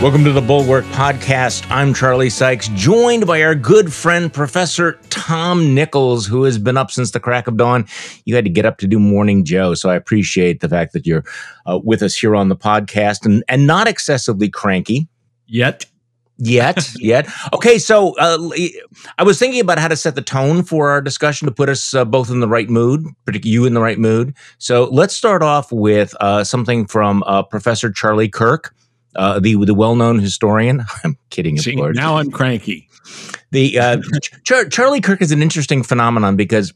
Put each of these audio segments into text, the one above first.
Welcome to the Bulwark Podcast. I'm Charlie Sykes, joined by our good friend, Professor Tom Nichols, who has been up since the crack of dawn. You had to get up to do Morning Joe, so I appreciate the fact that you're uh, with us here on the podcast and, and not excessively cranky. Yet. Yet, yet. Okay, so uh, I was thinking about how to set the tone for our discussion to put us uh, both in the right mood, particularly you in the right mood. So let's start off with uh, something from uh, Professor Charlie Kirk uh, the the well known historian. I'm kidding, of See, course. Now I'm cranky. The uh, Char- Charlie Kirk is an interesting phenomenon because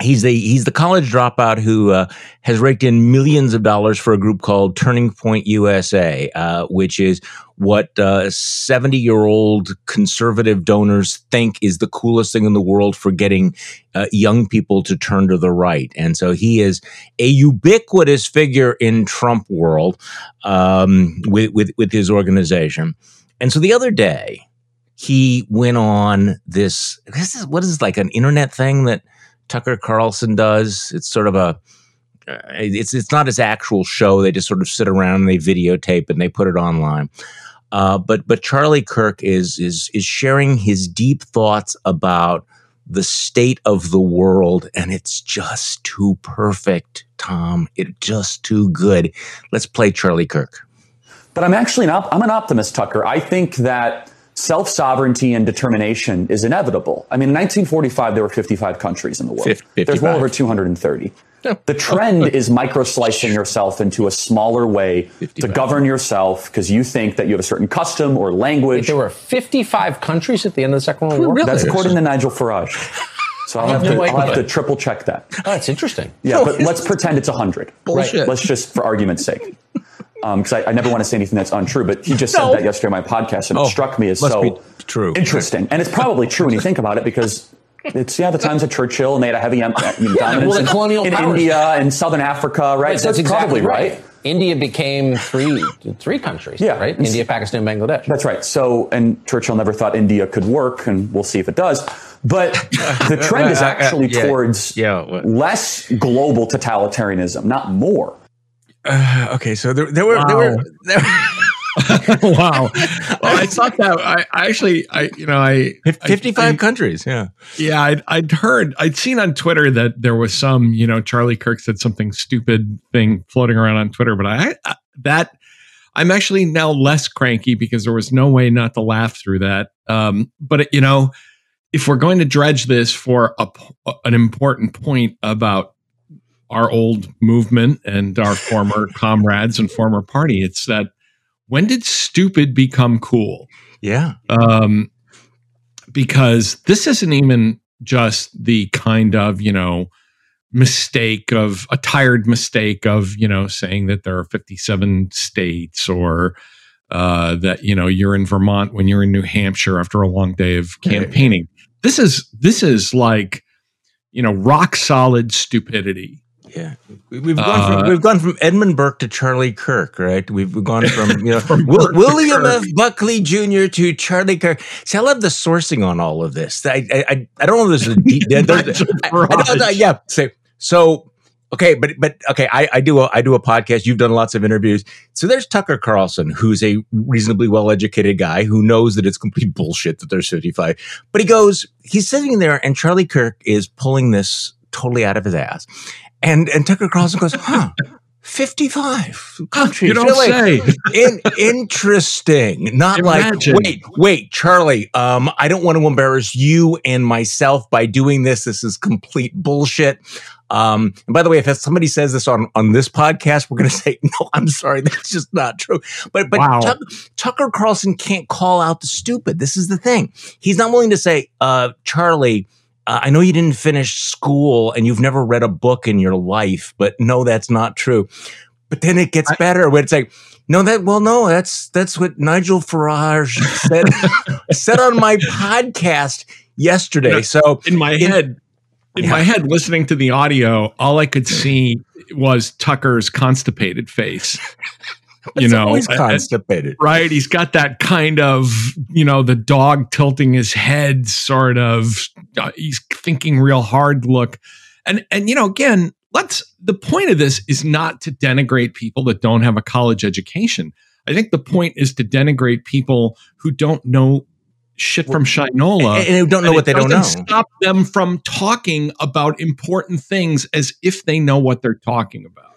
he's the he's the college dropout who uh, has raked in millions of dollars for a group called Turning Point USA, uh, which is what seventy uh, year old conservative donors think is the coolest thing in the world for getting uh, young people to turn to the right, and so he is a ubiquitous figure in Trump world um, with, with with his organization. And so the other day, he went on this. This is what is like an internet thing that Tucker Carlson does. It's sort of a uh, it's it's not his actual show. They just sort of sit around and they videotape and they put it online. Uh, but but Charlie Kirk is is is sharing his deep thoughts about the state of the world, and it's just too perfect, Tom. It's just too good. Let's play Charlie Kirk. But I'm actually an op- I'm an optimist, Tucker. I think that self sovereignty and determination is inevitable. I mean, in 1945, there were 55 countries in the world. 55. There's well over 230. The trend is micro slicing yourself into a smaller way 55. to govern yourself because you think that you have a certain custom or language. Wait, there were 55 countries at the end of the Second World War? Really? That's according to Nigel Farage. So I'll have, to, I'll have to triple check that. Oh, that's interesting. Yeah, but let's pretend it's 100. Bullshit. Right. Let's just, for argument's sake because um, I, I, never want to say anything that's untrue, but he just no. said that yesterday on my podcast, and oh, it struck me as so true. interesting. And it's probably true when you think about it, because it's yeah the times of Churchill, and they had a heavy um, dominance yeah, well, in, colonial in India and Southern Africa, right? right so that's, that's exactly probably right. right. India became three three countries, yeah, right? India, Pakistan, Bangladesh. That's right. So, and Churchill never thought India could work, and we'll see if it does. But the trend is actually yeah, towards yeah, less global totalitarianism, not more. Uh, okay, so there, there were wow. there were. There wow. Well, I thought that I, I, actually, I, you know, I 55 I, countries. Yeah. Yeah. I'd, I'd heard, I'd seen on Twitter that there was some, you know, Charlie Kirk said something stupid thing floating around on Twitter, but I, I that I'm actually now less cranky because there was no way not to laugh through that. Um, but it, you know, if we're going to dredge this for a, an important point about our old movement and our former comrades and former party. It's that when did stupid become cool? Yeah. Um, because this isn't even just the kind of, you know, mistake of a tired mistake of, you know, saying that there are 57 states or uh, that, you know, you're in Vermont when you're in New Hampshire after a long day of campaigning. This is, this is like, you know, rock solid stupidity yeah, we've gone uh, from we've gone from Edmund Burke to Charlie Kirk, right? We've gone from you know from William F. Buckley Jr. to Charlie Kirk. See, I love the sourcing on all of this. I I, I don't know if there's a deep. I, I, yeah, say so. Okay, but but okay, I, I do a I do a podcast. You've done lots of interviews. So there's Tucker Carlson, who's a reasonably well educated guy who knows that it's complete bullshit that there's 55. But he goes, he's sitting there, and Charlie Kirk is pulling this totally out of his ass. And and Tucker Carlson goes, huh. 55 countries. You don't really? say. In, interesting. Not Imagine. like, wait, wait, Charlie, um, I don't want to embarrass you and myself by doing this. This is complete bullshit. Um, and by the way, if somebody says this on, on this podcast, we're going to say, no, I'm sorry. That's just not true. But, but wow. Tucker, Tucker Carlson can't call out the stupid. This is the thing. He's not willing to say, uh, Charlie, uh, I know you didn't finish school and you've never read a book in your life, but no, that's not true. But then it gets I, better when it's like, no, that well, no, that's that's what Nigel Farage said said on my podcast yesterday. You know, so in my in, head, in yeah. my head, listening to the audio, all I could see was Tucker's constipated face you know, always constipated, right? He's got that kind of, you know, the dog tilting his head, sort of. Uh, he's thinking real hard look, and and you know, again, let's. The point of this is not to denigrate people that don't have a college education. I think the point is to denigrate people who don't know shit from Shinola and, and don't know what they don't know. Stop them from talking about important things as if they know what they're talking about.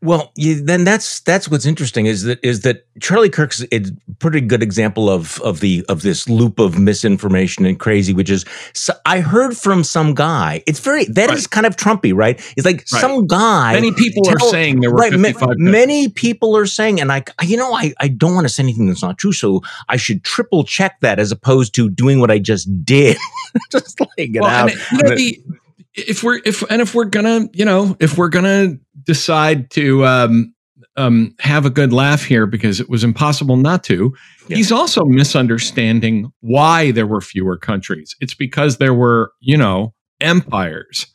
Well, you, then that's that's what's interesting is that is that Charlie Kirk's a pretty good example of of the of this loop of misinformation and crazy, which is so I heard from some guy. It's very that right. is kind of Trumpy, right? It's like right. some guy. Many people tell, are saying there were right, 55 Many people are saying, and I, you know, I I don't want to say anything that's not true, so I should triple check that as opposed to doing what I just did, just laying it well, out. And, you know, the, if we're if and if we're gonna you know if we're gonna decide to um, um, have a good laugh here because it was impossible not to. Yeah. He's also misunderstanding why there were fewer countries. It's because there were, you know, empires.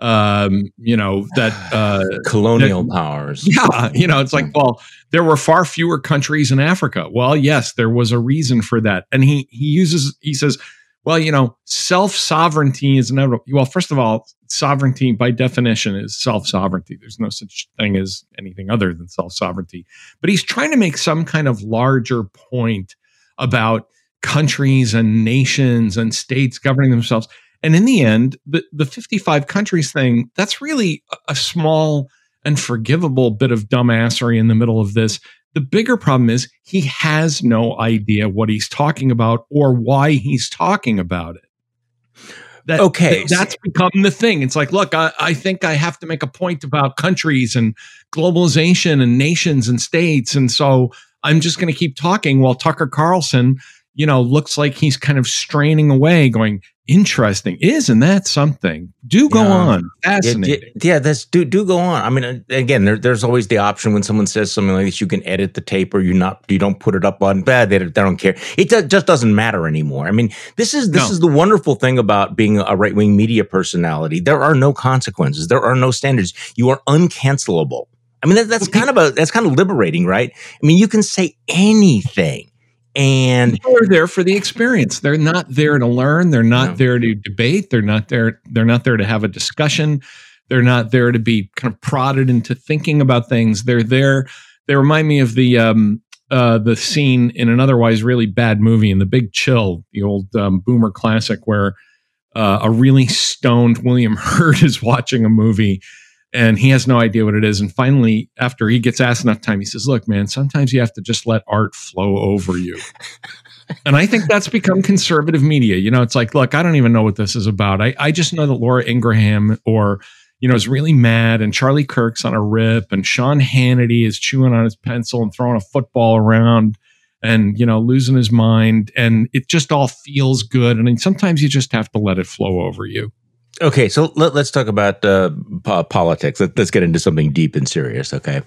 Um, you know that uh, colonial that, powers. Yeah, you know, it's like, well, there were far fewer countries in Africa. Well, yes, there was a reason for that, and he he uses he says well, you know, self sovereignty is inevitable. Well, first of all, sovereignty by definition is self sovereignty. There's no such thing as anything other than self sovereignty. But he's trying to make some kind of larger point about countries and nations and states governing themselves. And in the end, the, the 55 countries thing, that's really a small and forgivable bit of dumbassery in the middle of this the bigger problem is he has no idea what he's talking about or why he's talking about it. That, okay. That, that's become the thing. It's like, look, I, I think I have to make a point about countries and globalization and nations and states. And so I'm just going to keep talking while Tucker Carlson, you know, looks like he's kind of straining away, going, interesting isn't that something? Do go yeah. on. Fascinating yeah, yeah, that's do do go on. I mean again there, there's always the option when someone says something like this you can edit the tape or you not you don't put it up on bad they, they don't care. It do, just doesn't matter anymore. I mean this is this no. is the wonderful thing about being a right-wing media personality. There are no consequences. There are no standards. You are uncancelable. I mean that, that's kind of a that's kind of liberating right? I mean you can say anything and they're there for the experience. They're not there to learn. They're not no. there to debate. They're not there they're not there to have a discussion. They're not there to be kind of prodded into thinking about things. They're there they remind me of the um uh the scene in an otherwise really bad movie in the big chill the old um, boomer classic where uh, a really stoned william hurt is watching a movie and he has no idea what it is. And finally, after he gets asked enough time, he says, Look, man, sometimes you have to just let art flow over you. and I think that's become conservative media. You know, it's like, look, I don't even know what this is about. I, I just know that Laura Ingraham or, you know, is really mad and Charlie Kirk's on a rip and Sean Hannity is chewing on his pencil and throwing a football around and, you know, losing his mind. And it just all feels good. And sometimes you just have to let it flow over you. Okay, so let, us talk about uh, po- politics. Let, us get into something deep and serious. Okay,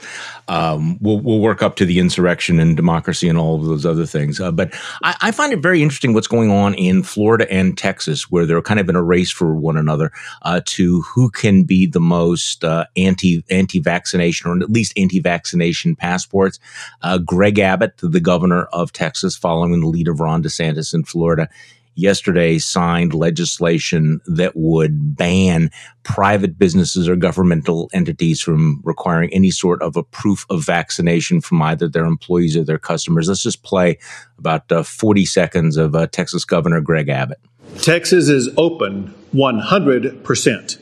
um, we'll we'll work up to the insurrection and democracy and all of those other things. Uh, but I, I, find it very interesting what's going on in Florida and Texas, where they're kind of in a race for one another uh, to who can be the most uh, anti anti vaccination or at least anti vaccination passports. Uh, Greg Abbott, the governor of Texas, following the lead of Ron DeSantis in Florida, yesterday signed legislation that would ban private businesses or governmental entities from requiring any sort of a proof of vaccination from either their employees or their customers. Let's just play about uh, 40 seconds of uh, Texas Governor Greg Abbott. Texas is open 100%.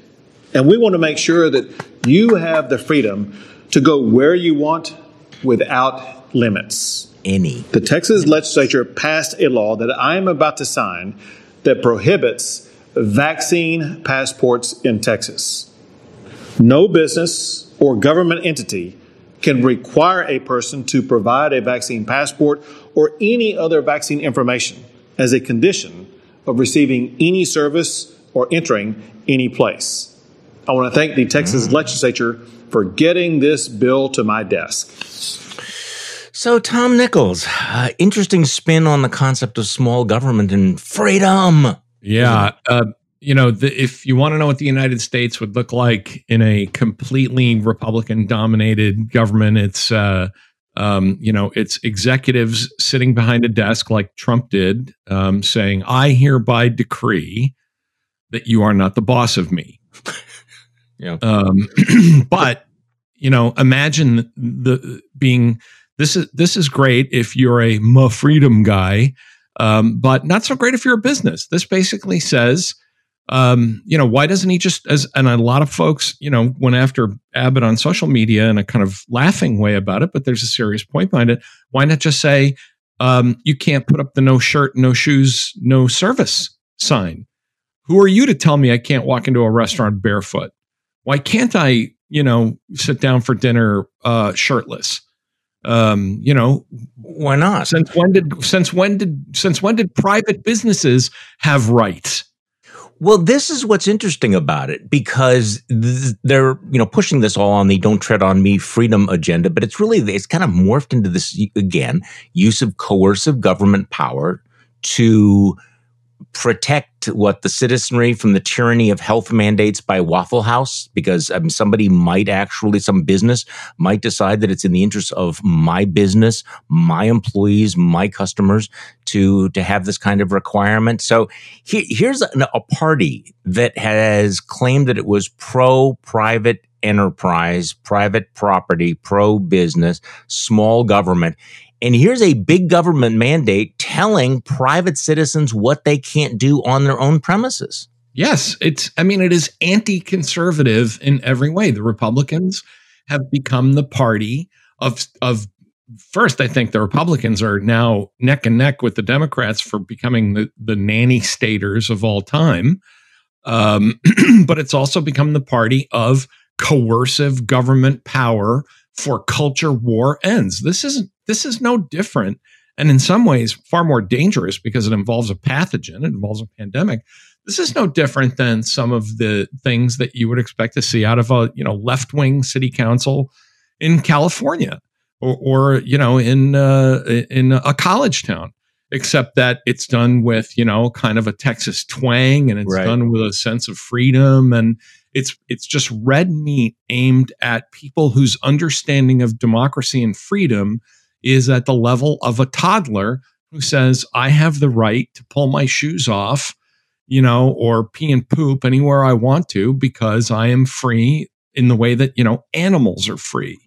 And we want to make sure that you have the freedom to go where you want without limits any. The Texas legislature passed a law that I am about to sign that prohibits vaccine passports in Texas. No business or government entity can require a person to provide a vaccine passport or any other vaccine information as a condition of receiving any service or entering any place. I want to thank the Texas mm. legislature for getting this bill to my desk. So, Tom Nichols, uh, interesting spin on the concept of small government and freedom. Yeah. Uh, you know, the, if you want to know what the United States would look like in a completely Republican dominated government, it's, uh, um, you know, it's executives sitting behind a desk like Trump did, um, saying, I hereby decree that you are not the boss of me. yeah. Um, but, you know, imagine the being this is this is great if you're a ma freedom guy, um, but not so great if you're a business. This basically says, um, you know, why doesn't he just as and a lot of folks, you know, went after Abbott on social media in a kind of laughing way about it, but there's a serious point behind it. Why not just say um, you can't put up the no shirt, no shoes, no service sign? Who are you to tell me I can't walk into a restaurant barefoot? Why can't I, you know, sit down for dinner uh, shirtless? Um, you know, why not? Since when did since when did since when did private businesses have rights? Well, this is what's interesting about it because th- they're you know pushing this all on the "don't tread on me" freedom agenda, but it's really it's kind of morphed into this again use of coercive government power to protect what the citizenry from the tyranny of health mandates by Waffle House because um, somebody might actually some business might decide that it's in the interest of my business, my employees, my customers to to have this kind of requirement. So he, here's a, a party that has claimed that it was pro private enterprise, private property, pro business, small government. And here's a big government mandate telling private citizens what they can't do on their own premises. Yes, it's I mean it is anti-conservative in every way. The Republicans have become the party of of first I think the Republicans are now neck and neck with the Democrats for becoming the the nanny staters of all time. Um, but it's also become the party of coercive government power for culture war ends. This isn't this is no different and in some ways far more dangerous because it involves a pathogen, it involves a pandemic. This is no different than some of the things that you would expect to see out of a, you know, left-wing city council in California or, or you know, in uh, in a college town except that it's done with you know kind of a Texas twang and it's right. done with a sense of freedom and it's it's just red meat aimed at people whose understanding of democracy and freedom is at the level of a toddler who says, I have the right to pull my shoes off, you know, or pee and poop anywhere I want to because I am free in the way that, you know, animals are free.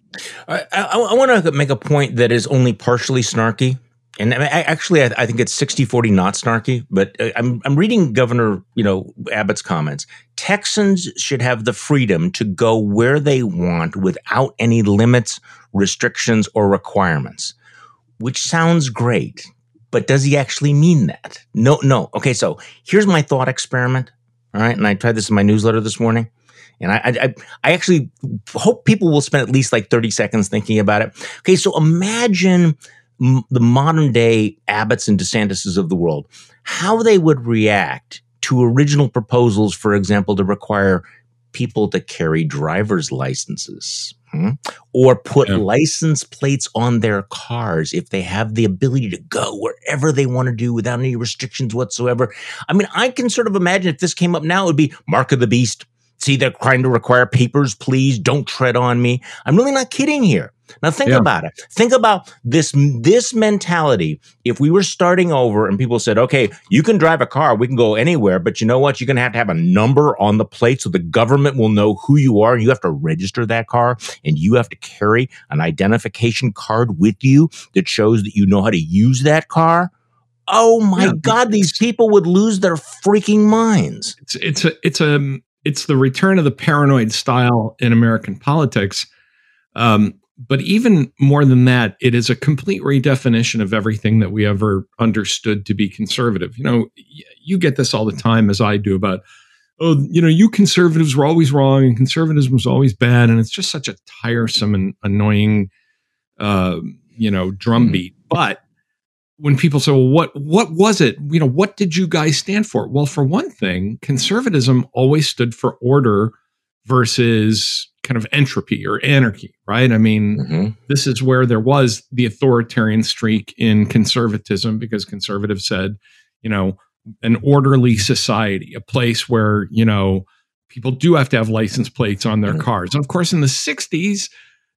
I, I, I want to make a point that is only partially snarky. And actually, I, I, think it's 60 40 not snarky, but uh, I'm, I'm reading Governor, you know, Abbott's comments. Texans should have the freedom to go where they want without any limits, restrictions, or requirements, which sounds great. But does he actually mean that? No, no. Okay, so here's my thought experiment. All right. And I tried this in my newsletter this morning. And I, I, I actually hope people will spend at least like 30 seconds thinking about it. Okay, so imagine the modern day Abbotts and DeSantises of the world, how they would react to original proposals, for example, to require people to carry driver's licenses hmm? or put yeah. license plates on their cars if they have the ability to go wherever they want to do without any restrictions whatsoever. I mean, I can sort of imagine if this came up now, it would be Mark of the Beast. See, they're trying to require papers, please don't tread on me. I'm really not kidding here. Now think yeah. about it. Think about this this mentality. If we were starting over and people said, "Okay, you can drive a car, we can go anywhere, but you know what? You're going to have to have a number on the plate so the government will know who you are. You have to register that car and you have to carry an identification card with you that shows that you know how to use that car." Oh my yeah, god, these people would lose their freaking minds. It's it's a it's a it's the return of the paranoid style in American politics. Um, but even more than that, it is a complete redefinition of everything that we ever understood to be conservative. You know, you get this all the time, as I do, about, oh, you know, you conservatives were always wrong and conservatism was always bad. And it's just such a tiresome and annoying, uh, you know, drumbeat. Mm-hmm. But when people say, well, what, what was it? You know, what did you guys stand for? Well, for one thing, conservatism always stood for order versus kind of entropy or anarchy, right? I mean, mm-hmm. this is where there was the authoritarian streak in conservatism because conservatives said, you know, an orderly society, a place where, you know, people do have to have license plates on their mm-hmm. cars. And of course, in the 60s,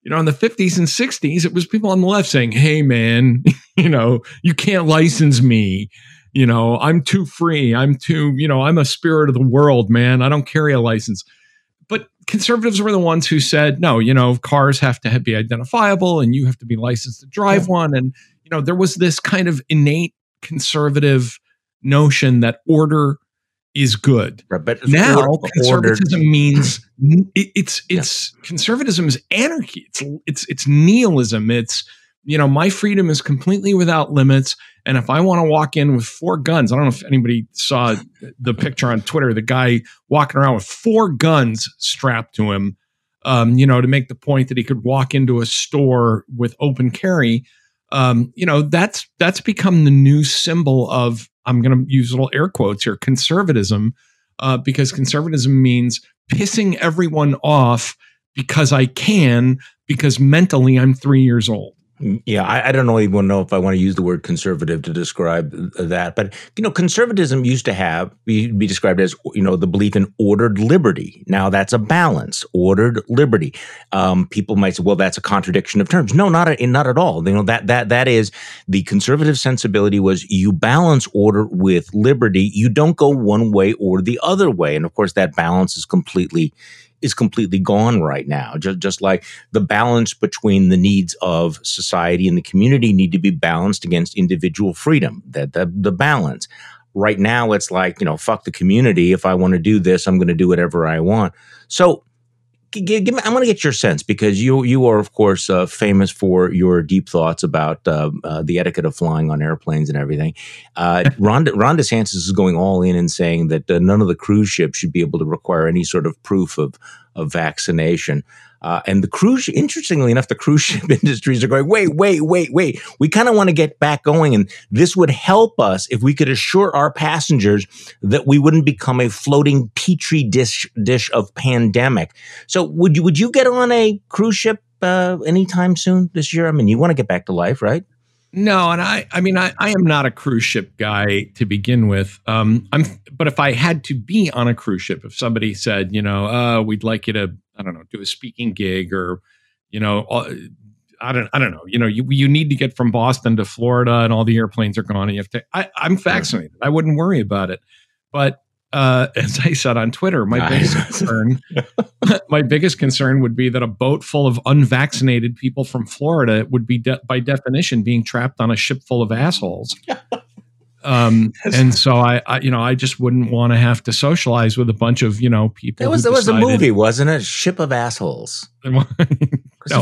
you know, in the 50s and 60s, it was people on the left saying, hey, man, you know, you can't license me. You know, I'm too free. I'm too, you know, I'm a spirit of the world, man. I don't carry a license conservatives were the ones who said, no, you know, cars have to be identifiable and you have to be licensed to drive yeah. one. And, you know, there was this kind of innate conservative notion that order is good. Right, but now conservatism ordered. means it, it's it's yeah. conservatism is anarchy. It's it's it's nihilism. It's you know my freedom is completely without limits. And if I want to walk in with four guns, I don't know if anybody saw the picture on Twitter. The guy walking around with four guns strapped to him. Um, you know, to make the point that he could walk into a store with open carry. Um, you know, that's that's become the new symbol of I'm going to use little air quotes here, conservatism, uh, because conservatism means pissing everyone off because I can, because mentally I'm three years old. Yeah, I, I, don't know even know if I want to use the word conservative to describe that, but you know, conservatism used to have be, be described as you know the belief in ordered liberty. Now that's a balance, ordered liberty. Um, people might say, well, that's a contradiction of terms. No, not a, not at all. You know that that that is the conservative sensibility was you balance order with liberty. You don't go one way or the other way, and of course that balance is completely is completely gone right now. Just, just like the balance between the needs of society and the community need to be balanced against individual freedom. That the, the balance. Right now, it's like you know, fuck the community. If I want to do this, I'm going to do whatever I want. So give, give me, I want to get your sense because you you are of course uh, famous for your deep thoughts about uh, uh, the etiquette of flying on airplanes and everything. Uh, Ron, Ron DeSantis is going all in and saying that uh, none of the cruise ships should be able to require any sort of proof of of vaccination. Uh, and the cruise, interestingly enough, the cruise ship industries are going, wait, wait, wait, wait. We kind of want to get back going. And this would help us if we could assure our passengers that we wouldn't become a floating petri dish, dish of pandemic. So would you, would you get on a cruise ship uh, anytime soon this year? I mean, you want to get back to life, right? No, and I, I mean, I, I am not a cruise ship guy to begin with. Um, I'm, but if I had to be on a cruise ship, if somebody said, you know, uh, we'd like you to, I don't know, do a speaking gig or, you know, I don't, I don't know, you know, you, you need to get from Boston to Florida and all the airplanes are gone and you have to, I, I'm vaccinated. I wouldn't worry about it. But uh, as I said on Twitter, my nice. biggest concern, my biggest concern would be that a boat full of unvaccinated people from Florida would be, de- by definition, being trapped on a ship full of assholes. Um, and so I, I, you know, I just wouldn't want to have to socialize with a bunch of, you know, people. It was, it was a movie, wasn't it? Ship of Assholes. no,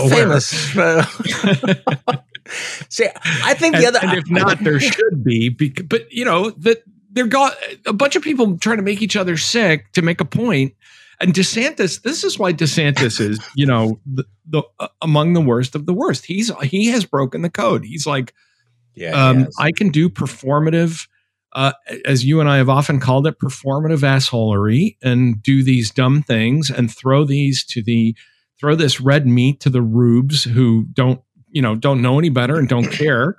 famous. See, I think the and, other. And if not, there should be, but you know that they're got a bunch of people trying to make each other sick to make a point. And DeSantis, this is why DeSantis is, you know, the, the uh, among the worst of the worst. He's he has broken the code. He's like, yeah, um, I can do performative, uh, as you and I have often called it, performative assholery, and do these dumb things and throw these to the throw this red meat to the rubes who don't, you know, don't know any better and don't care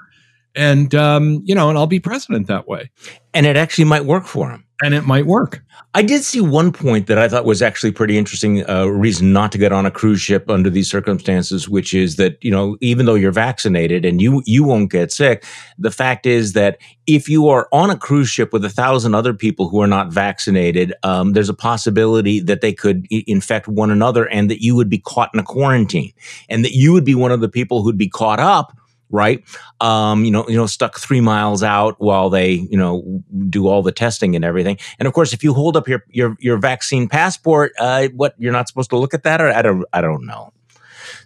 and um, you know, and I'll be president that way. And it actually might work for him. And it might work. I did see one point that I thought was actually pretty interesting. Uh, reason not to get on a cruise ship under these circumstances, which is that you know, even though you're vaccinated and you you won't get sick, the fact is that if you are on a cruise ship with a thousand other people who are not vaccinated, um, there's a possibility that they could I- infect one another, and that you would be caught in a quarantine, and that you would be one of the people who'd be caught up right? Um, you know, you know, stuck three miles out while they, you know, do all the testing and everything. And of course, if you hold up your your your vaccine passport, uh, what you're not supposed to look at that, or I don't, I don't know.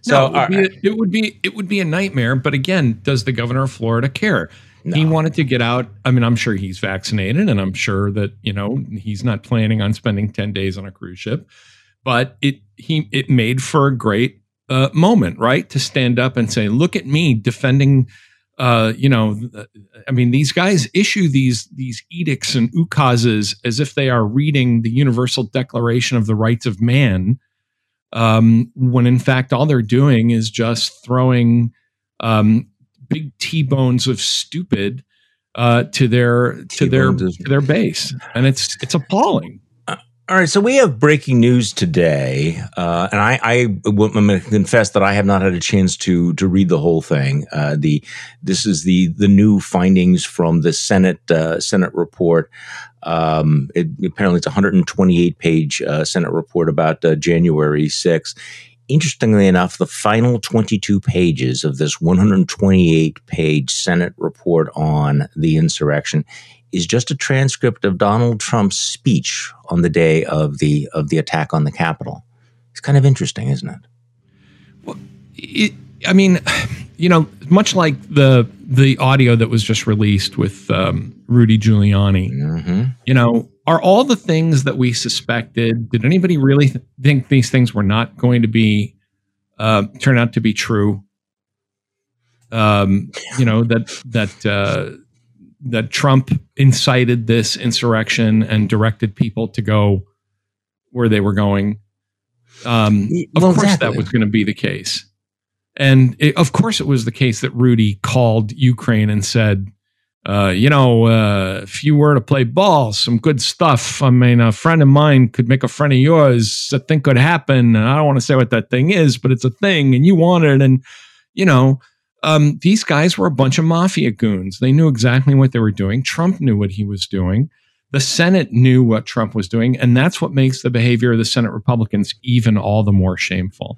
So no, it, would be, a, it would be it would be a nightmare. But again, does the governor of Florida care? No. He wanted to get out. I mean, I'm sure he's vaccinated, and I'm sure that you know he's not planning on spending ten days on a cruise ship. But it he it made for a great uh, moment, right? To stand up and say, "Look at me defending." Uh, you know, I mean, these guys issue these these edicts and ukases as if they are reading the Universal Declaration of the Rights of Man, um, when in fact all they're doing is just throwing um, big t-bones of stupid uh, to their to their to their base, and it's it's appalling. All right, so we have breaking news today, uh, and I, I am going to confess that I have not had a chance to to read the whole thing. Uh, the this is the the new findings from the Senate uh, Senate report. Um, it, apparently, it's a 128 page uh, Senate report about uh, January 6th. Interestingly enough, the final 22 pages of this 128 page Senate report on the insurrection is just a transcript of Donald Trump's speech on the day of the of the attack on the Capitol. It's kind of interesting, isn't it? Well, it, I mean, you know, much like the the audio that was just released with um, Rudy Giuliani, mm-hmm. you know, are all the things that we suspected? Did anybody really th- think these things were not going to be uh, turn out to be true? Um, you know that that uh, that Trump incited this insurrection and directed people to go where they were going. Um, well, of course, exactly. that was going to be the case. And it, of course, it was the case that Rudy called Ukraine and said, uh, you know, uh, if you were to play ball, some good stuff. I mean, a friend of mine could make a friend of yours. A thing could happen. I don't want to say what that thing is, but it's a thing and you want it. And, you know, um, these guys were a bunch of mafia goons. They knew exactly what they were doing. Trump knew what he was doing. The Senate knew what Trump was doing. And that's what makes the behavior of the Senate Republicans even all the more shameful.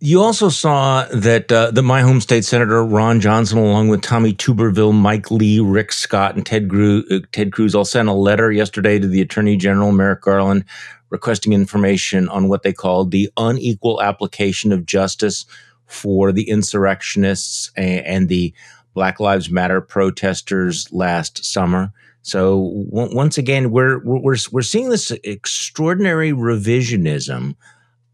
You also saw that uh, the my home state senator Ron Johnson, along with Tommy Tuberville, Mike Lee, Rick Scott, and Ted, Gru- uh, Ted Cruz, all sent a letter yesterday to the Attorney General Merrick Garland, requesting information on what they called the unequal application of justice for the insurrectionists and, and the Black Lives Matter protesters last summer. So w- once again, we're we're we're seeing this extraordinary revisionism.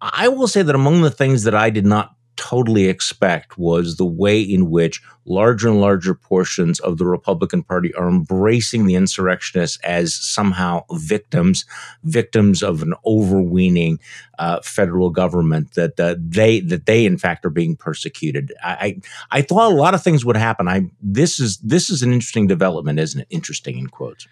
I will say that among the things that I did not totally expect was the way in which larger and larger portions of the Republican Party are embracing the insurrectionists as somehow victims, victims of an overweening uh, federal government that uh, they that they in fact are being persecuted. I, I I thought a lot of things would happen. I this is this is an interesting development, isn't it? Interesting in quotes.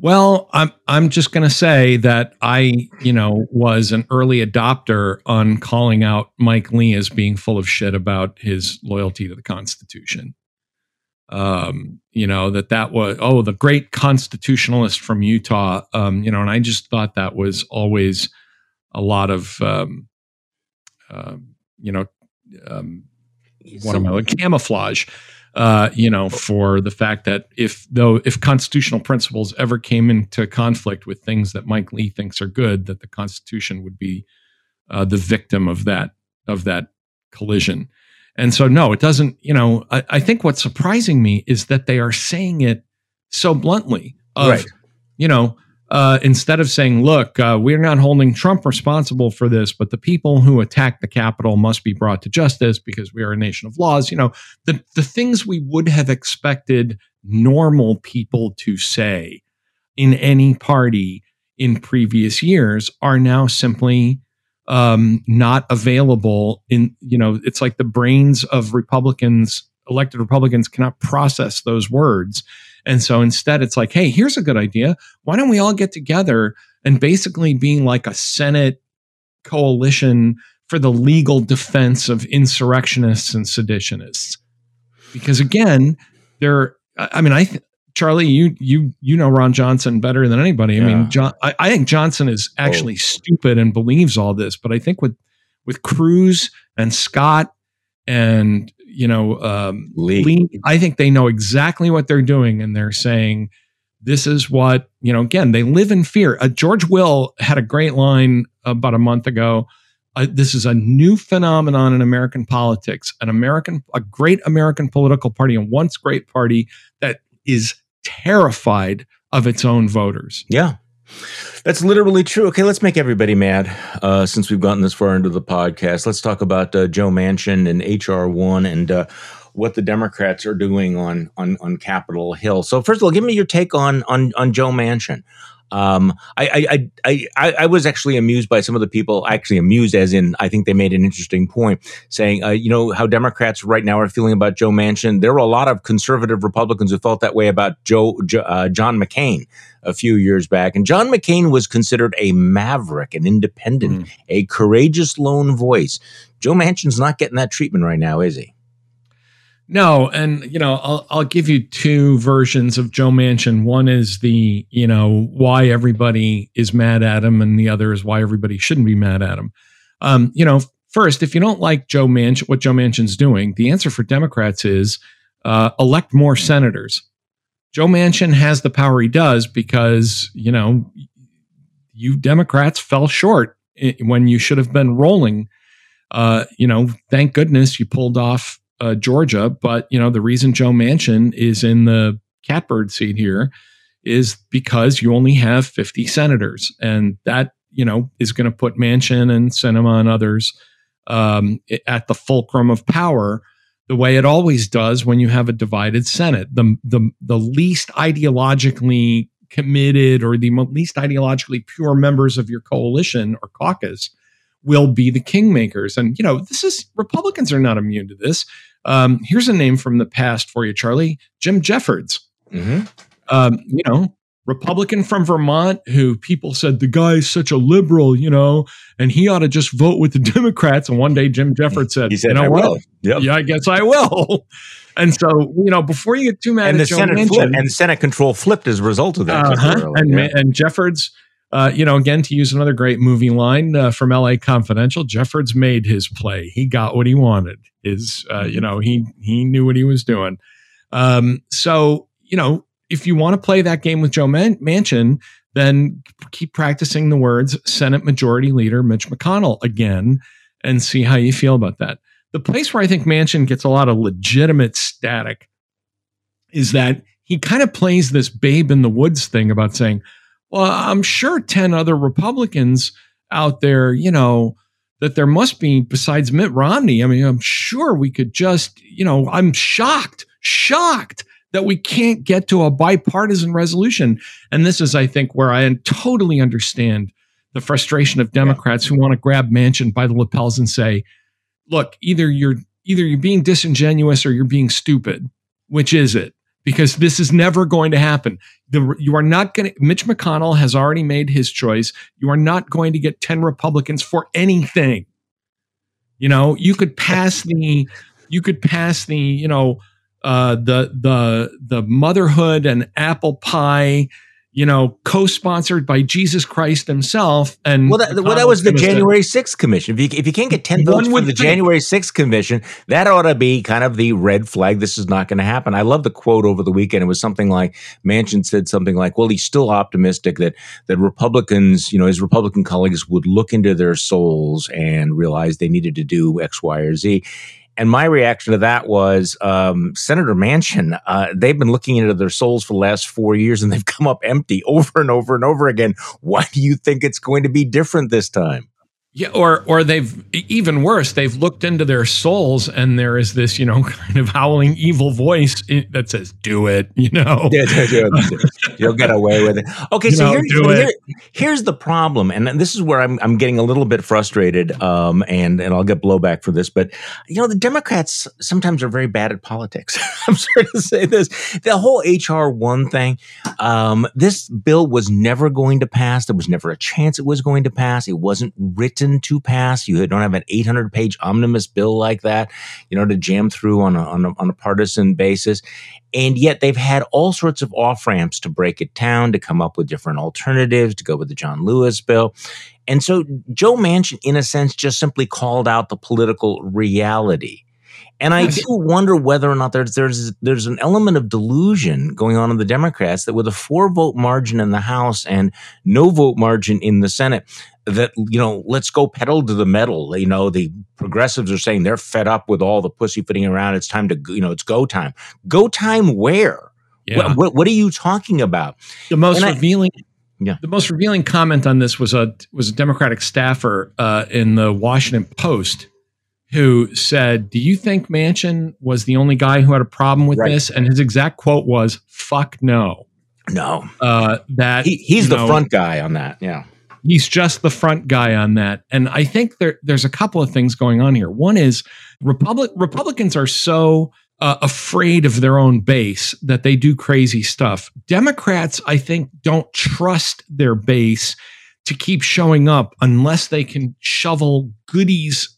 Well, I'm I'm just going to say that I, you know, was an early adopter on calling out Mike Lee as being full of shit about his loyalty to the Constitution. Um, you know that that was oh the great constitutionalist from Utah. Um, you know, and I just thought that was always a lot of um, uh, you know um, what am I like camouflage uh, you know, for the fact that if though if constitutional principles ever came into conflict with things that Mike Lee thinks are good, that the Constitution would be uh, the victim of that of that collision. And so, no, it doesn't. You know, I, I think what's surprising me is that they are saying it so bluntly. Of, right. You know, uh, instead of saying, look, uh, we're not holding Trump responsible for this, but the people who attacked the Capitol must be brought to justice because we are a nation of laws. You know, the, the things we would have expected normal people to say in any party in previous years are now simply um, not available in, you know, it's like the brains of Republicans, elected Republicans cannot process those words. And so instead, it's like, hey, here's a good idea. Why don't we all get together and basically being like a Senate coalition for the legal defense of insurrectionists and seditionists? Because again, they're, I mean, I, th- Charlie, you you you know Ron Johnson better than anybody. Yeah. I mean, John, I, I, think Johnson is actually oh. stupid and believes all this, but I think with with Cruz and Scott and you know, um, Lee. Lee. I think they know exactly what they're doing, and they're saying, "This is what you know." Again, they live in fear. Uh, George Will had a great line about a month ago. Uh, this is a new phenomenon in American politics. An American, a great American political party, and once great party that is terrified of its own voters. Yeah, that's literally true. Okay, let's make everybody mad uh, since we've gotten this far into the podcast. Let's talk about uh, Joe Manchin and HR one and uh, what the Democrats are doing on on on Capitol Hill. So first of all, give me your take on on on Joe Manchin. Um, I, I, I, I, was actually amused by some of the people. Actually, amused as in I think they made an interesting point, saying, uh, you know, how Democrats right now are feeling about Joe Manchin. There were a lot of conservative Republicans who felt that way about Joe uh, John McCain a few years back, and John McCain was considered a maverick, an independent, mm. a courageous lone voice. Joe Manchin's not getting that treatment right now, is he? No, and you know, I'll I'll give you two versions of Joe Manchin. One is the, you know, why everybody is mad at him, and the other is why everybody shouldn't be mad at him. Um, you know, first, if you don't like Joe Manchin, what Joe Manchin's doing, the answer for Democrats is uh, elect more senators. Joe Manchin has the power he does because, you know, you Democrats fell short when you should have been rolling. Uh, you know, thank goodness you pulled off uh, Georgia, but you know the reason Joe Manchin is in the catbird seat here is because you only have 50 senators, and that you know is going to put Manchin and Sinema and others um, at the fulcrum of power, the way it always does when you have a divided Senate. The the the least ideologically committed or the least ideologically pure members of your coalition or caucus will be the kingmakers. And you know this is Republicans are not immune to this. Um, here's a name from the past for you, Charlie Jim Jeffords. Mm-hmm. Um, you know, Republican from Vermont who people said the guy's such a liberal, you know, and he ought to just vote with the Democrats. And one day Jim Jeffords said, he said, you know I what? will. Yep. Yeah, I guess I will. And so, you know, before you get too mad and the Senate Manchin, flipped, and Senate control flipped as a result of that. Uh-huh. And, yeah. and Jeffords uh, you know, again, to use another great movie line uh, from LA Confidential, Jeffords made his play. He got what he wanted. Is uh, you know, he he knew what he was doing. Um, so you know, if you want to play that game with Joe Man- Manchin, then keep practicing the words Senate Majority Leader Mitch McConnell again, and see how you feel about that. The place where I think Manchin gets a lot of legitimate static is that he kind of plays this babe in the woods thing about saying, well, I'm sure 10 other Republicans out there, you know, that there must be besides Mitt Romney. I mean, I'm sure we could just, you know, I'm shocked, shocked that we can't get to a bipartisan resolution. And this is, I think, where I totally understand the frustration of Democrats yeah. who want to grab Manchin by the lapels and say, look, either you're either you're being disingenuous or you're being stupid. Which is it? because this is never going to happen. The, you are not going to, Mitch McConnell has already made his choice. You are not going to get 10 Republicans for anything. You know, you could pass the, you could pass the, you know, uh, the, the, the motherhood and apple pie, you know, co-sponsored by Jesus Christ himself. And well, that, well, that was the January 6th commission. If you, if you can't get 10 votes from the January 6th commission, that ought to be kind of the red flag. This is not going to happen. I love the quote over the weekend. It was something like Manchin said something like, well, he's still optimistic that, that Republicans, you know, his Republican colleagues would look into their souls and realize they needed to do X, Y, or Z. And my reaction to that was um, Senator Manchin, uh, they've been looking into their souls for the last four years and they've come up empty over and over and over again. Why do you think it's going to be different this time? Yeah, or or they've even worse. They've looked into their souls, and there is this, you know, kind of howling evil voice that says, "Do it," you know. Yeah, do it. You'll get away with it. Okay, you so know, here, here, here's the problem, and this is where I'm I'm getting a little bit frustrated, um, and and I'll get blowback for this, but you know, the Democrats sometimes are very bad at politics. I'm sorry to say this. The whole HR one thing, um, this bill was never going to pass. There was never a chance it was going to pass. It wasn't written to pass. You don't have an 800 page omnibus bill like that, you know, to jam through on a, on a, on a partisan basis. And yet they've had all sorts of off ramps to break it down, to come up with different alternatives, to go with the John Lewis bill. And so Joe Manchin, in a sense, just simply called out the political reality. And I do wonder whether or not there's there's there's an element of delusion going on in the Democrats that with a four vote margin in the House and no vote margin in the Senate, that you know let's go pedal to the metal. You know the progressives are saying they're fed up with all the pussyfooting around. It's time to you know it's go time. Go time where? Yeah. what, what, what are you talking about? The most and revealing I, yeah. The most revealing comment on this was a was a Democratic staffer uh, in the Washington Post who said, "Do you think Manchin was the only guy who had a problem with right. this?" And his exact quote was, "Fuck no." No, uh, that he, he's the know, front guy on that. Yeah, he's just the front guy on that. And I think there, there's a couple of things going on here. One is Republic Republicans are so uh, afraid of their own base that they do crazy stuff. Democrats, I think, don't trust their base to keep showing up unless they can shovel goodies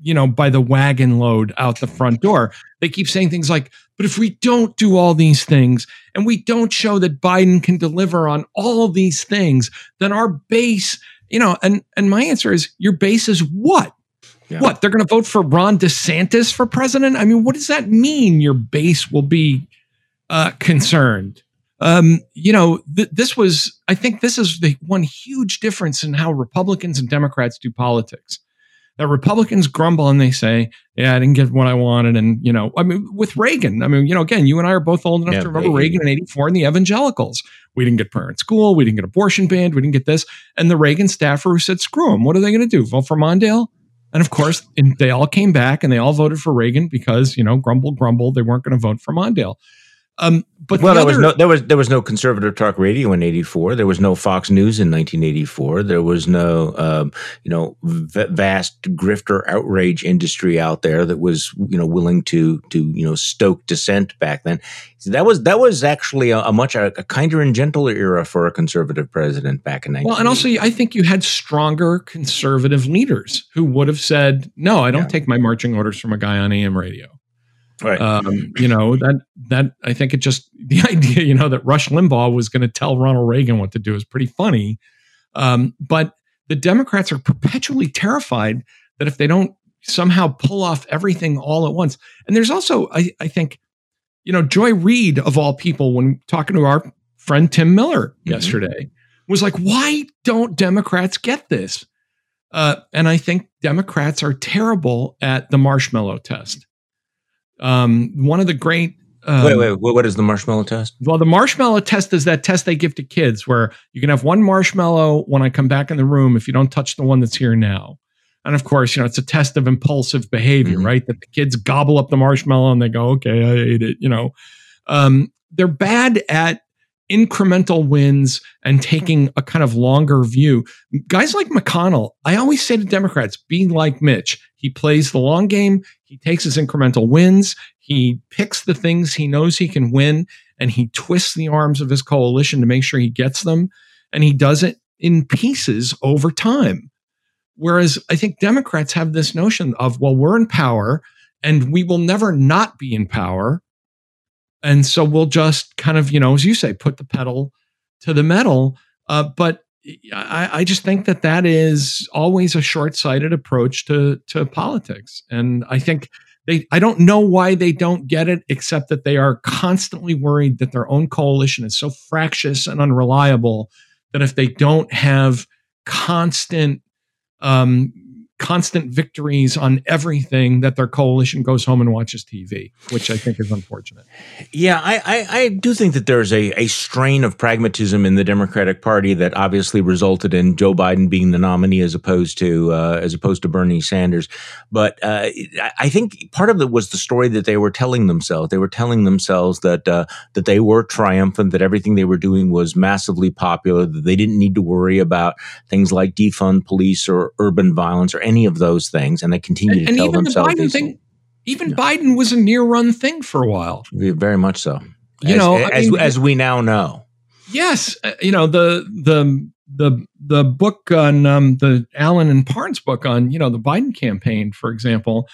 you know, by the wagon load out the front door. They keep saying things like, but if we don't do all these things and we don't show that Biden can deliver on all these things, then our base, you know, and and my answer is your base is what? Yeah. What? They're going to vote for Ron DeSantis for president? I mean, what does that mean your base will be uh, concerned? Um, you know, th- this was, I think this is the one huge difference in how Republicans and Democrats do politics that Republicans grumble and they say, "Yeah, I didn't get what I wanted." And you know, I mean, with Reagan, I mean, you know, again, you and I are both old enough yeah, to remember Reagan in '84 and the evangelicals. We didn't get parent school, we didn't get abortion banned, we didn't get this, and the Reagan staffer who said, "Screw them. What are they going to do? Vote for Mondale?" And of course, and they all came back and they all voted for Reagan because you know, grumble, grumble, they weren't going to vote for Mondale. Um, but well, the there other, was no there was there was no conservative talk radio in '84. There was no Fox News in 1984. There was no um, you know v- vast grifter outrage industry out there that was you know willing to to you know stoke dissent back then. So that was that was actually a, a much a, a, kinder and gentler era for a conservative president back in 19. Well, and also I think you had stronger conservative leaders who would have said, "No, I don't yeah. take my marching orders from a guy on AM radio." Right. Um, you know that that I think it just the idea you know that Rush Limbaugh was going to tell Ronald Reagan what to do is pretty funny. Um, but the Democrats are perpetually terrified that if they don't somehow pull off everything all at once, and there's also I, I think you know Joy Reid of all people when talking to our friend Tim Miller mm-hmm. yesterday was like, why don't Democrats get this? Uh, and I think Democrats are terrible at the marshmallow test. Um, one of the great um, wait, wait, what is the marshmallow test? Well, the marshmallow test is that test they give to kids where you can have one marshmallow when I come back in the room if you don't touch the one that's here now. And of course, you know, it's a test of impulsive behavior, mm-hmm. right? That the kids gobble up the marshmallow and they go, okay, I ate it, you know. Um, they're bad at incremental wins and taking a kind of longer view. Guys like McConnell, I always say to Democrats, be like Mitch. He plays the long game, he takes his incremental wins, he picks the things he knows he can win, and he twists the arms of his coalition to make sure he gets them. And he does it in pieces over time. Whereas I think Democrats have this notion of, well, we're in power and we will never not be in power. And so we'll just kind of, you know, as you say, put the pedal to the metal. Uh, but I, I, just think that that is always a short-sighted approach to to politics, and I think they. I don't know why they don't get it, except that they are constantly worried that their own coalition is so fractious and unreliable that if they don't have constant um, constant victories on everything that their coalition goes home and watches TV, which I think is unfortunate. Yeah, I, I, I, do think that there's a, a strain of pragmatism in the Democratic Party that obviously resulted in Joe Biden being the nominee as opposed to uh, as opposed to Bernie Sanders. But uh, I think part of it was the story that they were telling themselves. They were telling themselves that uh, that they were triumphant, that everything they were doing was massively popular, that they didn't need to worry about things like defund police or urban violence or any of those things, and they continue and, to and tell themselves. The thing, even yeah. Biden was a near run thing for a while. Very much so. You as, know, as, mean, as we now know. Yes, uh, you know the the the the book on um, the Allen and Parnes book on you know the Biden campaign, for example.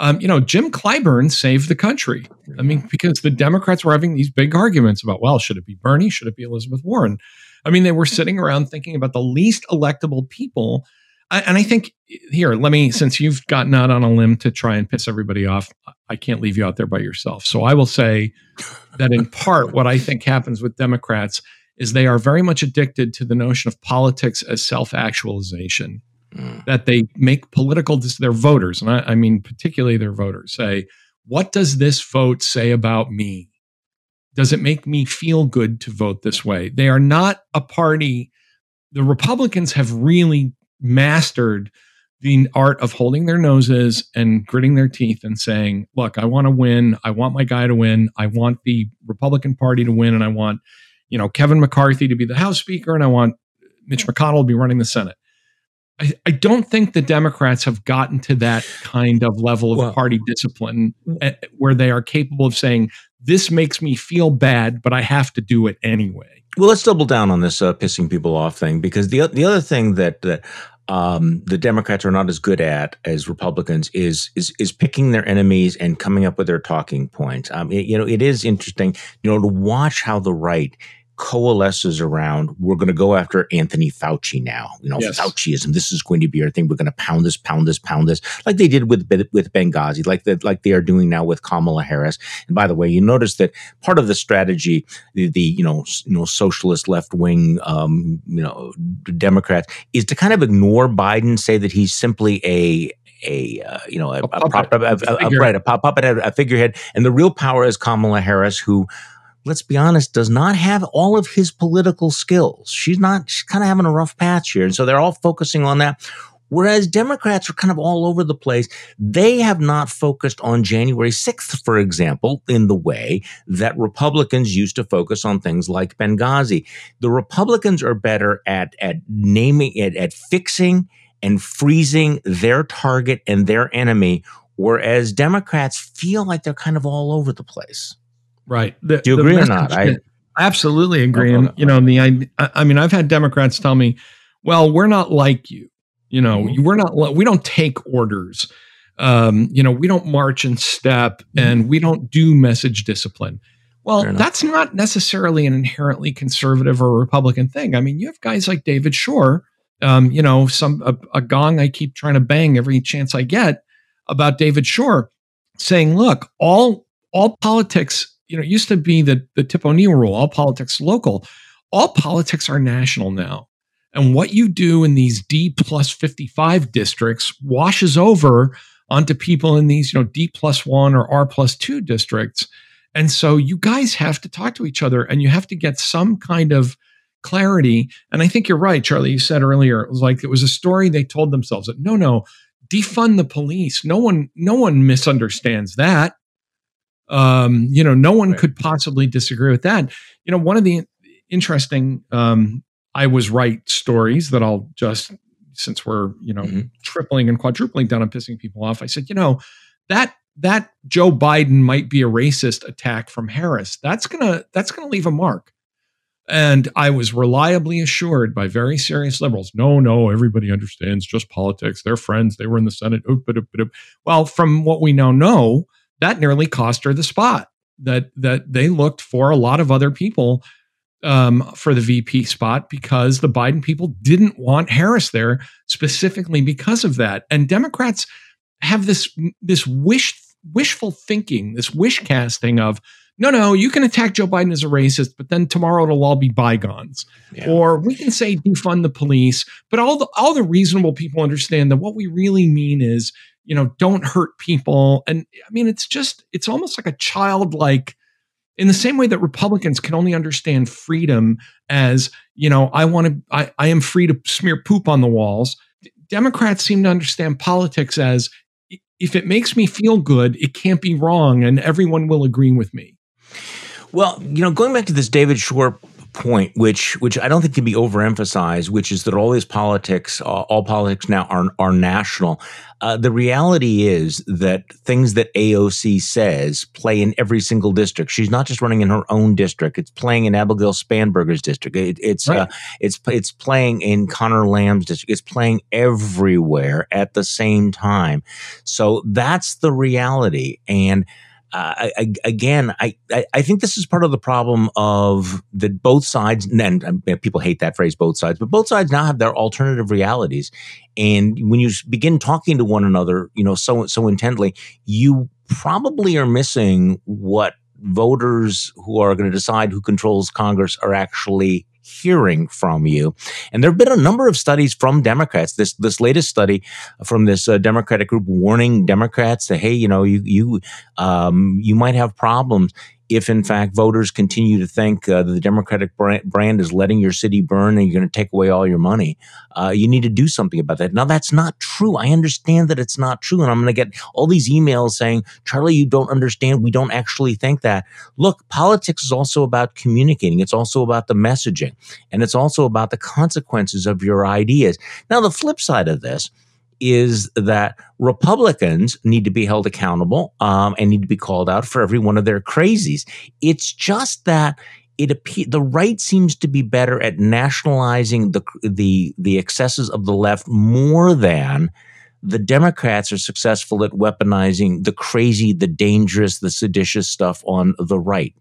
Um, you know, Jim Clyburn saved the country. I mean, because the Democrats were having these big arguments about, well, should it be Bernie? Should it be Elizabeth Warren? I mean, they were sitting around thinking about the least electable people I, and I think here, let me, since you've gotten out on a limb to try and piss everybody off, I can't leave you out there by yourself. So I will say that in part, what I think happens with Democrats is they are very much addicted to the notion of politics as self actualization. Mm. That they make political, their voters, and I, I mean, particularly their voters, say, What does this vote say about me? Does it make me feel good to vote this way? They are not a party. The Republicans have really mastered the art of holding their noses and gritting their teeth and saying, look, I want to win. I want my guy to win. I want the Republican Party to win. And I want you know, Kevin McCarthy to be the House Speaker, and I want Mitch McConnell to be running the Senate. I, I don't think the Democrats have gotten to that kind of level of well, party discipline uh, where they are capable of saying, this makes me feel bad, but I have to do it anyway. Well, let's double down on this uh, pissing people off thing because the the other thing that that um, the Democrats are not as good at as Republicans is is is picking their enemies and coming up with their talking points. Um, it, you know, it is interesting, you know, to watch how the right coalesces around we're going to go after Anthony Fauci now. You know, yes. Fauciism. This is going to be our thing. We're going to pound this, pound this, pound this, like they did with with Benghazi, like that, like they are doing now with Kamala Harris. And by the way, you notice that part of the strategy, the, the you know you know socialist left wing um, you know Democrats, is to kind of ignore Biden, say that he's simply a a uh, you know a, a, a, prop, a, a, right a puppet a figurehead and the real power is Kamala Harris who let's be honest, does not have all of his political skills. She's not, she's kind of having a rough patch here. And so they're all focusing on that. Whereas Democrats are kind of all over the place. They have not focused on January 6th, for example, in the way that Republicans used to focus on things like Benghazi. The Republicans are better at, at naming, it, at fixing and freezing their target and their enemy, whereas Democrats feel like they're kind of all over the place. Right. The, Do you agree or not? I absolutely agree. And you know, the I, I mean, I've had Democrats tell me, "Well, we're not like you. You know, mm-hmm. we're not. We don't take orders. Um, you know, we don't march in step, mm-hmm. and we don't do message discipline." Well, that's not necessarily an inherently conservative or Republican thing. I mean, you have guys like David Shor, Um, you know, some a, a gong I keep trying to bang every chance I get about David Shor, saying, "Look, all all politics you know, it used to be the, the Tip O'Neill rule, all politics local. All politics are national now. And what you do in these D plus 55 districts washes over onto people in these, you know, D plus one or R plus two districts. And so you guys have to talk to each other and you have to get some kind of clarity. And I think you're right, Charlie. You said earlier, it was like it was a story they told themselves that no, no, defund the police. No one, no one misunderstands that. Um, you know, no one right. could possibly disagree with that. You know, one of the interesting um, I was right stories that I'll just since we're you know mm-hmm. tripling and quadrupling down on pissing people off. I said, you know, that that Joe Biden might be a racist attack from Harris. That's gonna that's gonna leave a mark. And I was reliably assured by very serious liberals, no, no, everybody understands just politics. They're friends. They were in the Senate. Well, from what we now know, that nearly cost her the spot. That that they looked for a lot of other people um, for the VP spot because the Biden people didn't want Harris there specifically because of that. And Democrats have this this wish wishful thinking, this wish casting of no, no, you can attack Joe Biden as a racist, but then tomorrow it'll all be bygones. Yeah. Or we can say defund the police, but all the all the reasonable people understand that what we really mean is you know, don't hurt people. And I mean, it's just, it's almost like a childlike, in the same way that Republicans can only understand freedom as, you know, I want to, I, I am free to smear poop on the walls. Democrats seem to understand politics as if it makes me feel good, it can't be wrong, and everyone will agree with me. Well, you know, going back to this David Shor point, which which I don't think can be overemphasized, which is that all these politics, uh, all politics now are are national. Uh, the reality is that things that AOC says play in every single district. She's not just running in her own district; it's playing in Abigail Spanberger's district. It, it's right. uh, it's it's playing in Connor Lamb's district. It's playing everywhere at the same time. So that's the reality, and uh, I, again, I, I think this is part of the problem of that both sides, and people hate that phrase, both sides, but both sides now have their alternative realities. And when you begin talking to one another, you know, so so intently, you probably are missing what voters who are going to decide who controls Congress are actually hearing from you. And there have been a number of studies from Democrats. This this latest study from this uh, Democratic group warning Democrats that hey, you know, you you um, you might have problems if in fact voters continue to think uh, the Democratic brand is letting your city burn and you're going to take away all your money, uh, you need to do something about that. Now, that's not true. I understand that it's not true. And I'm going to get all these emails saying, Charlie, you don't understand. We don't actually think that. Look, politics is also about communicating, it's also about the messaging, and it's also about the consequences of your ideas. Now, the flip side of this, is that Republicans need to be held accountable um, and need to be called out for every one of their crazies. It's just that it the right seems to be better at nationalizing the the the excesses of the left more than the Democrats are successful at weaponizing the crazy, the dangerous, the seditious stuff on the right.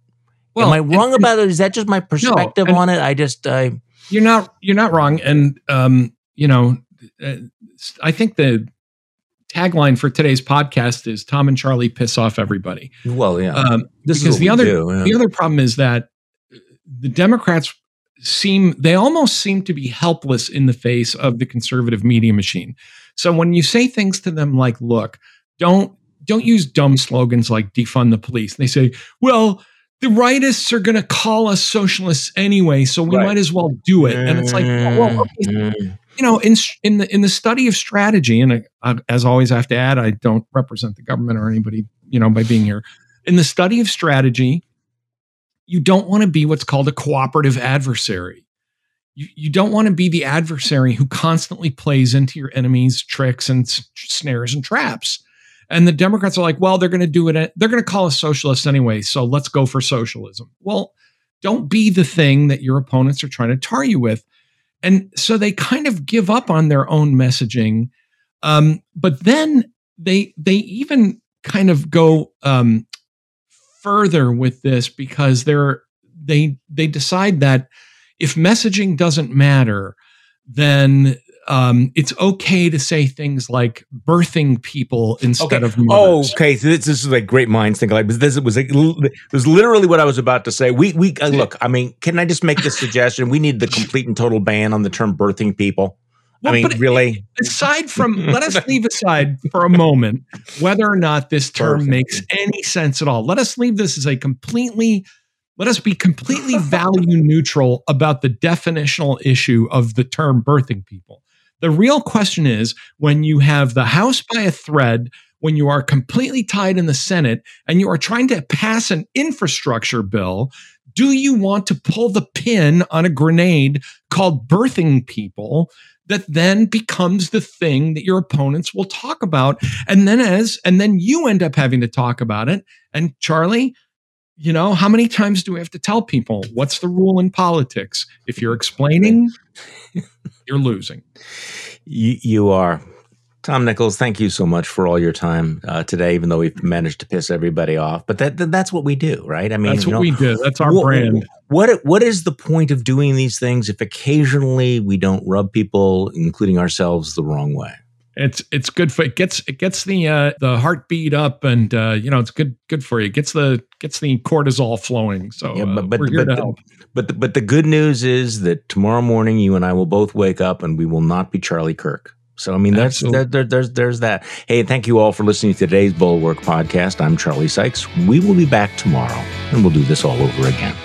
Well, Am I wrong and, about it? Is that just my perspective no, on it? I just I, you're not you're not wrong, and um, you know I think the tagline for today's podcast is Tom and Charlie piss off everybody. Well, yeah. Um, because the other do, yeah. the other problem is that the Democrats seem they almost seem to be helpless in the face of the conservative media machine. So when you say things to them like, "Look, don't don't use dumb slogans like defund the police," they say, "Well." The rightists are going to call us socialists anyway, so we right. might as well do it. And it's like, well, okay, mm you know, in in the in the study of strategy, and I, as always, I have to add, I don't represent the government or anybody, you know, by being here. In the study of strategy, you don't want to be what's called a cooperative adversary. You, you don't want to be the adversary who constantly plays into your enemy's tricks and snares and traps. And the Democrats are like, well, they're going to do it. Uh, they're going to call us socialists anyway. So let's go for socialism. Well, don't be the thing that your opponents are trying to tar you with. And so they kind of give up on their own messaging. Um, but then they they even kind of go um, further with this because they're they they decide that if messaging doesn't matter, then um, it's okay to say things like birthing people instead okay. of mothers. Oh, okay. So this, this, is like great minds think like this. Was like, was literally what I was about to say. We we uh, look. I mean, can I just make this suggestion? We need the complete and total ban on the term birthing people. Well, I mean, really. Aside from, let us leave aside for a moment whether or not this term Perfect. makes any sense at all. Let us leave this as a completely let us be completely value neutral about the definitional issue of the term birthing people. The real question is when you have the House by a thread, when you are completely tied in the Senate and you are trying to pass an infrastructure bill, do you want to pull the pin on a grenade called birthing people that then becomes the thing that your opponents will talk about? And then as and then you end up having to talk about it. And Charlie you know how many times do we have to tell people what's the rule in politics? If you're explaining you're losing. You, you are. Tom Nichols, thank you so much for all your time uh, today, even though we've managed to piss everybody off. But that, that that's what we do, right? I mean, that's what know, we do. That's our what, brand. What what is the point of doing these things if occasionally we don't rub people, including ourselves, the wrong way? It's it's good for it gets it gets the uh, the heartbeat up and uh, you know it's good good for you. It gets the gets the cortisol flowing. So yeah, but, uh, but, we're here but, to help. But the, but the good news is that tomorrow morning you and I will both wake up and we will not be Charlie Kirk. So I mean that's there, there, there's there's that. Hey, thank you all for listening to today's Bulwark podcast. I'm Charlie Sykes. We will be back tomorrow and we'll do this all over again.